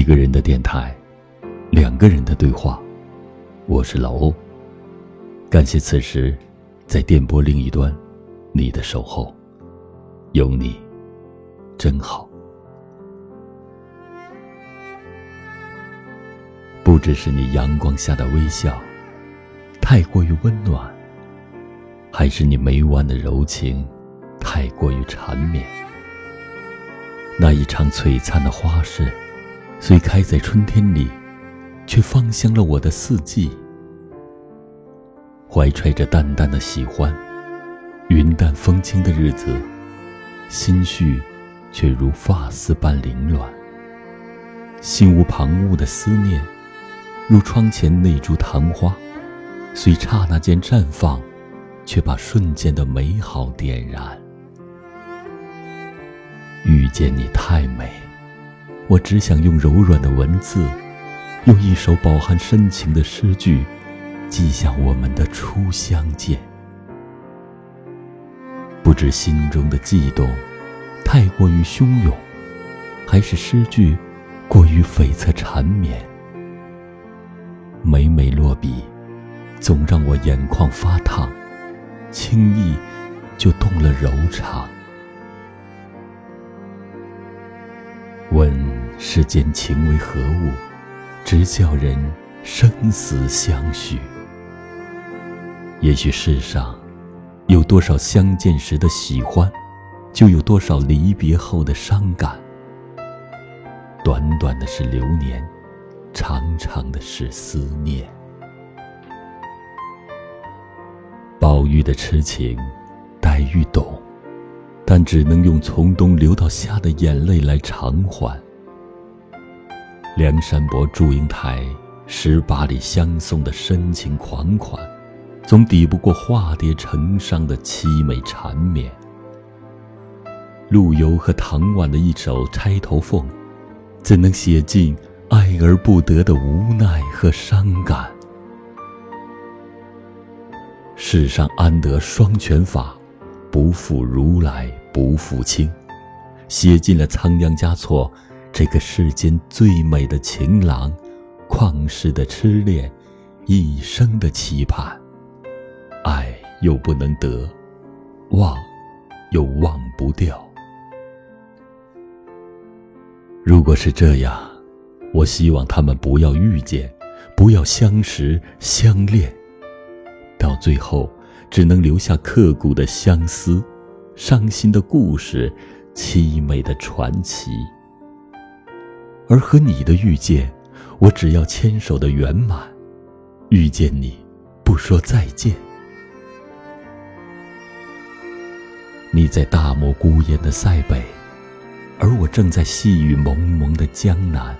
一个人的电台，两个人的对话。我是老欧。感谢此时在电波另一端你的守候，有你真好。不只是你阳光下的微笑太过于温暖，还是你每晚的柔情太过于缠绵。那一场璀璨的花事。虽开在春天里，却芳香了我的四季。怀揣着淡淡的喜欢，云淡风轻的日子，心绪却如发丝般凌乱。心无旁骛的思念，如窗前那株昙花，虽刹那间绽放，却把瞬间的美好点燃。遇见你太美。我只想用柔软的文字，用一首饱含深情的诗句，记下我们的初相见。不知心中的悸动太过于汹涌，还是诗句过于悱恻缠绵。每每落笔，总让我眼眶发烫，轻易就动了柔肠。问世间情为何物，直叫人生死相许。也许世上有多少相见时的喜欢，就有多少离别后的伤感。短短的是流年，长长的是思念。宝玉的痴情，黛玉懂。但只能用从冬流到夏的眼泪来偿还。梁山伯、祝英台十八里相送的深情款款，总抵不过化蝶成双的凄美缠绵。陆游和唐婉的一首《钗头凤》，怎能写尽爱而不得的无奈和伤感？世上安得双全法，不负如来。不负卿，写尽了仓央嘉措这个世间最美的情郎，旷世的痴恋，一生的期盼。爱又不能得，忘又忘不掉。如果是这样，我希望他们不要遇见，不要相识相恋，到最后只能留下刻骨的相思。伤心的故事，凄美的传奇。而和你的遇见，我只要牵手的圆满。遇见你，不说再见。你在大漠孤烟的塞北，而我正在细雨蒙蒙的江南。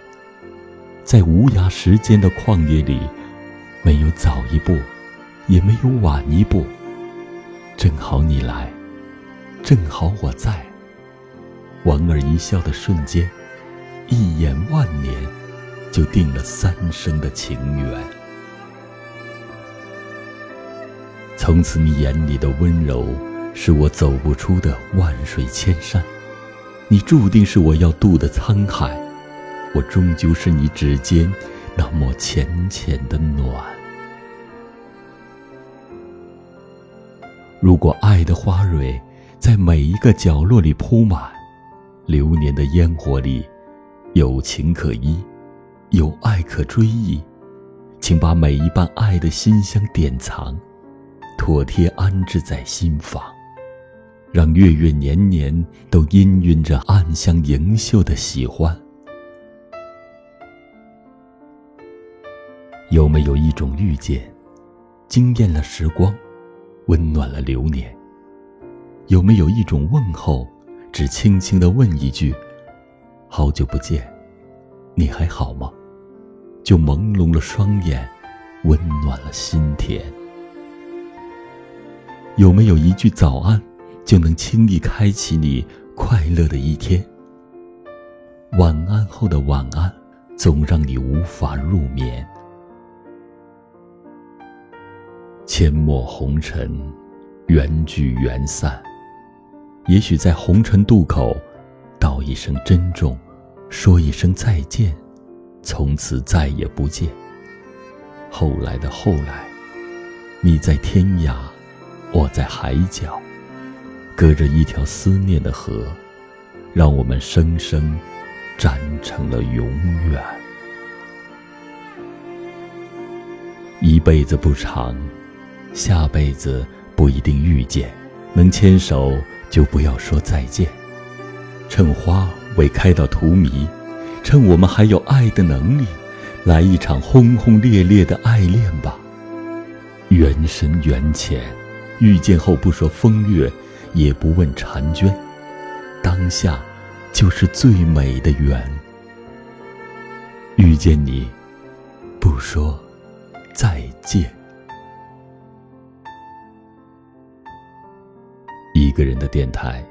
在无涯时间的旷野里，没有早一步，也没有晚一步，正好你来。正好我在，莞尔一笑的瞬间，一眼万年，就定了三生的情缘。从此你眼里的温柔，是我走不出的万水千山；你注定是我要渡的沧海，我终究是你指尖那抹浅浅的暖。如果爱的花蕊。在每一个角落里铺满，流年的烟火里，有情可依，有爱可追忆，请把每一瓣爱的馨香典藏，妥帖安置在心房，让月月年年都氤氲着暗香盈袖的喜欢。有没有一种遇见，惊艳了时光，温暖了流年？有没有一种问候，只轻轻的问一句：“好久不见，你还好吗？”就朦胧了双眼，温暖了心田。有没有一句早安，就能轻易开启你快乐的一天？晚安后的晚安，总让你无法入眠。阡陌红尘，缘聚缘散。也许在红尘渡口，道一声珍重，说一声再见，从此再也不见。后来的后来，你在天涯，我在海角，隔着一条思念的河，让我们生生站成了永远。一辈子不长，下辈子不一定遇见，能牵手就不要说再见。趁花未开到荼蘼，趁我们还有爱的能力，来一场轰轰烈烈的爱恋吧。缘深缘浅，遇见后不说风月，也不问婵娟，当下就是最美的缘。遇见你，不说。再见。一个人的电台，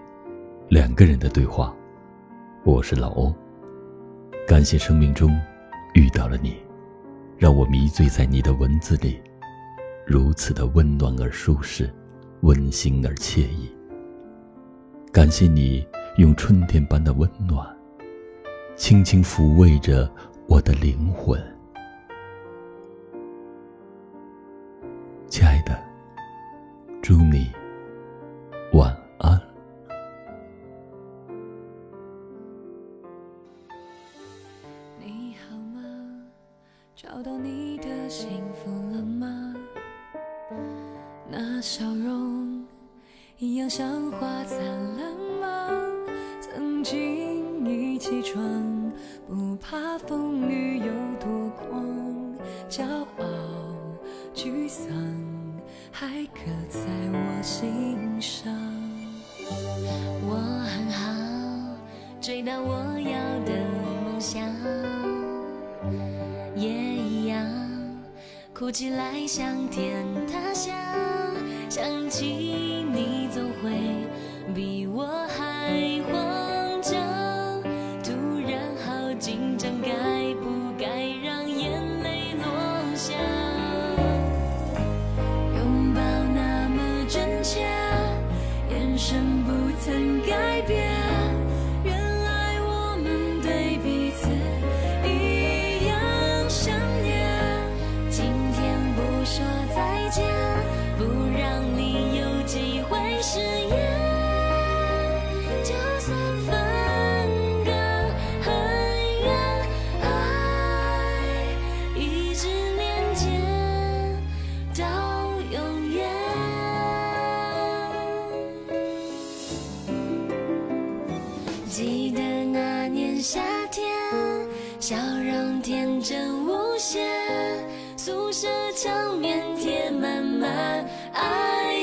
两个人的对话。我是老欧。感谢生命中遇到了你，让我迷醉在你的文字里，如此的温暖而舒适，温馨而惬意。感谢你用春天般的温暖，轻轻抚慰着我的灵魂。亲爱的，祝你一样像花灿烂吗？曾经一起闯，不怕风雨有多狂，骄傲。沮丧还刻在我心上。我很好，追到我要的梦想，也一样，哭起来像天塌下。想起你总会比我好笑容天真无邪，宿舍墙面贴满满爱。